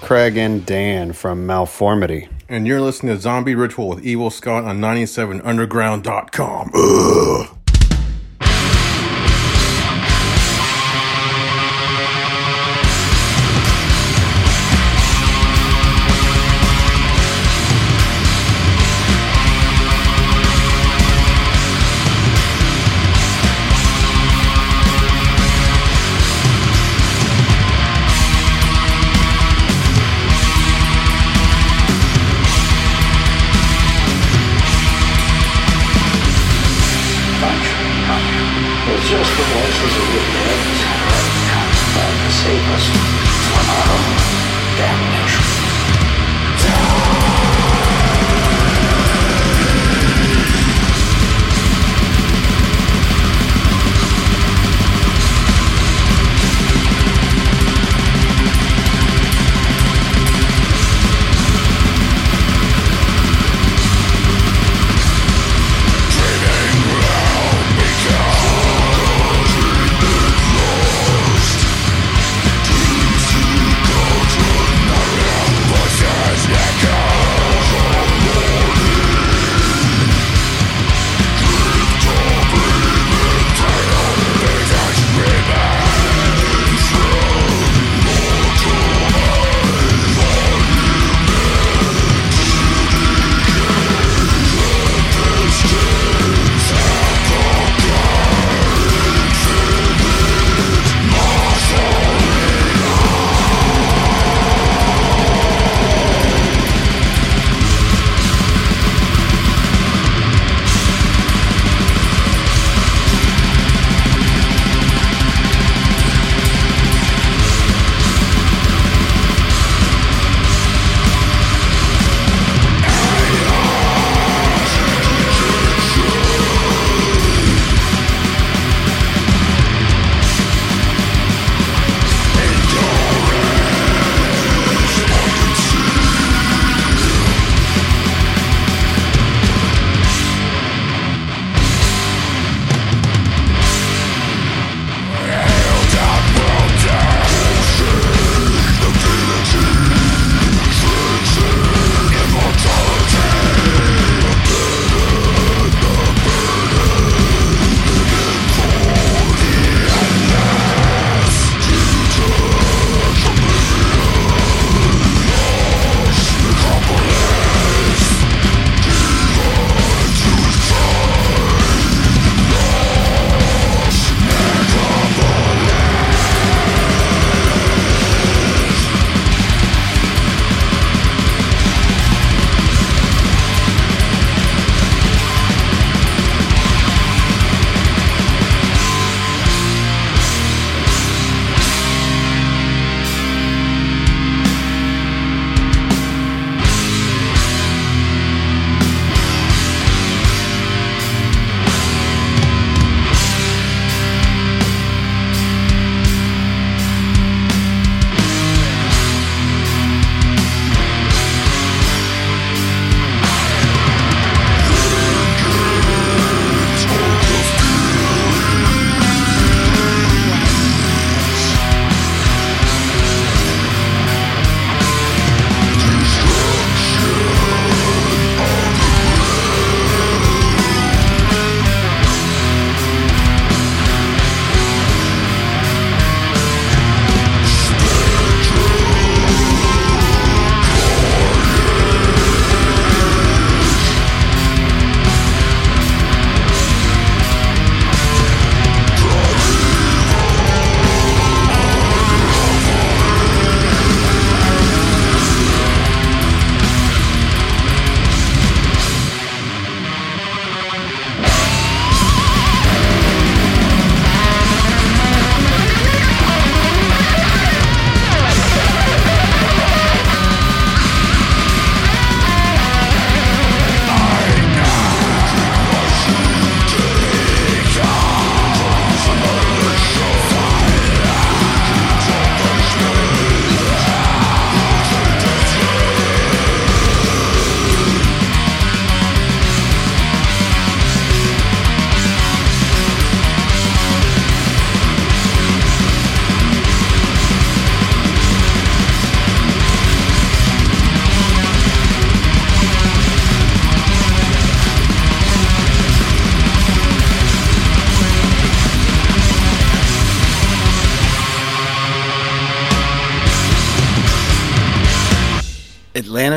Craig and Dan from Malformity. And you're listening to Zombie Ritual with Evil Scott on 97underground.com. Ugh.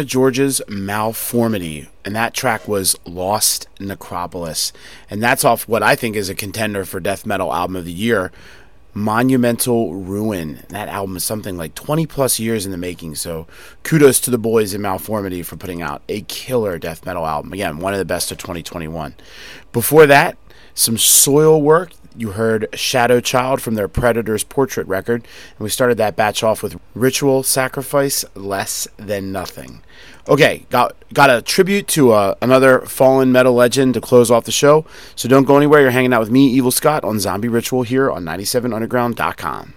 Georgia's Malformity, and that track was Lost Necropolis. And that's off what I think is a contender for Death Metal Album of the Year, Monumental Ruin. That album is something like 20 plus years in the making, so kudos to the boys in Malformity for putting out a killer death metal album. Again, one of the best of 2021. Before that, some Soilwork. You heard Shadowchild from their Predator's Portrait record, and we started that batch off with Ritual Sacrifice Less Than Nothing. Okay, got got a tribute to uh, another fallen metal legend to close off the show. So don't go anywhere. You're hanging out with me, Evil Scott, on Zombie Ritual here on 97underground.com.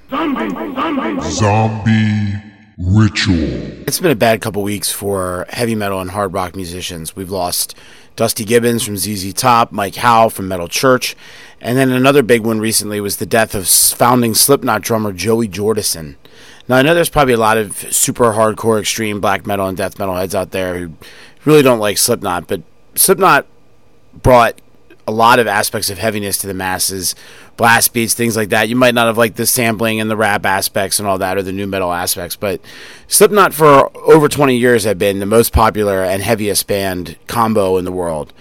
Zombie Ritual. It's been a bad couple weeks for heavy metal and hard rock musicians. We've lost Dusty Gibbons from ZZ Top, Mike Howe from Metal Church, and then another big one recently was the death of founding Slipknot drummer Joey Jordison. Now I know there's probably a lot of super hardcore, extreme black metal and death metal heads out there who really don't like Slipknot, but Slipknot brought a lot of aspects of heaviness to the masses, blast beats, things like that. You might not have liked the sampling and the rap aspects and all that, or the nu metal aspects, but Slipknot for over 20 years have been the most popular and heaviest band combo in the world,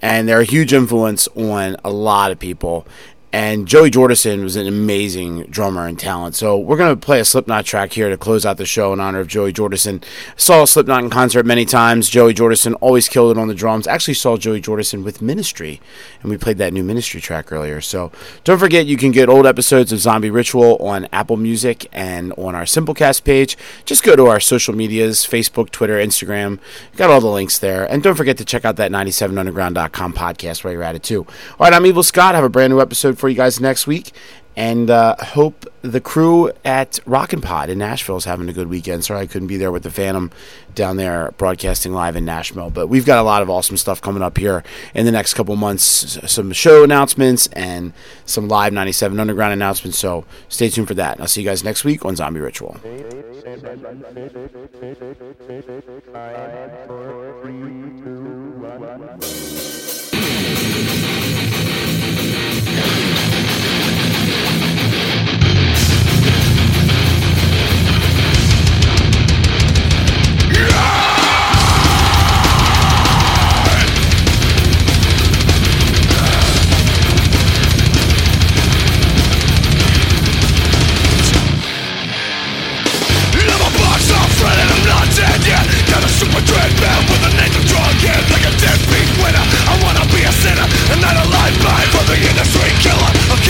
and they're a huge influence on a lot of people. And Joey Jordison was an amazing drummer and talent. So we're going to play a Slipknot track here to close out the show in honor of Joey Jordison. saw Slipknot in concert many times. Joey Jordison always killed it on the drums. Actually saw Joey Jordison with Ministry, and we played that new Ministry track earlier. So don't forget you can get old episodes of Zombie Ritual on Apple Music and on our Simplecast page. Just go to our social medias, Facebook, Twitter, Instagram. Got all the links there. And don't forget to check out that 97underground.com podcast while you're at it too. All right, I'm Evil Scott. Have a brand new episode for you guys next week. And uh, hope the crew at Rockin' Pod in Nashville is having a good weekend. Sorry I couldn't be there with the Phantom down there broadcasting live in Nashville. But we've got a lot of awesome stuff coming up here in the next couple months. Some show announcements and some live 97 Underground announcements. So stay tuned for that. And I'll see you guys next week on Zombie Ritual. I'm a box off friend I wanna be a sinner and not a life for the industry killer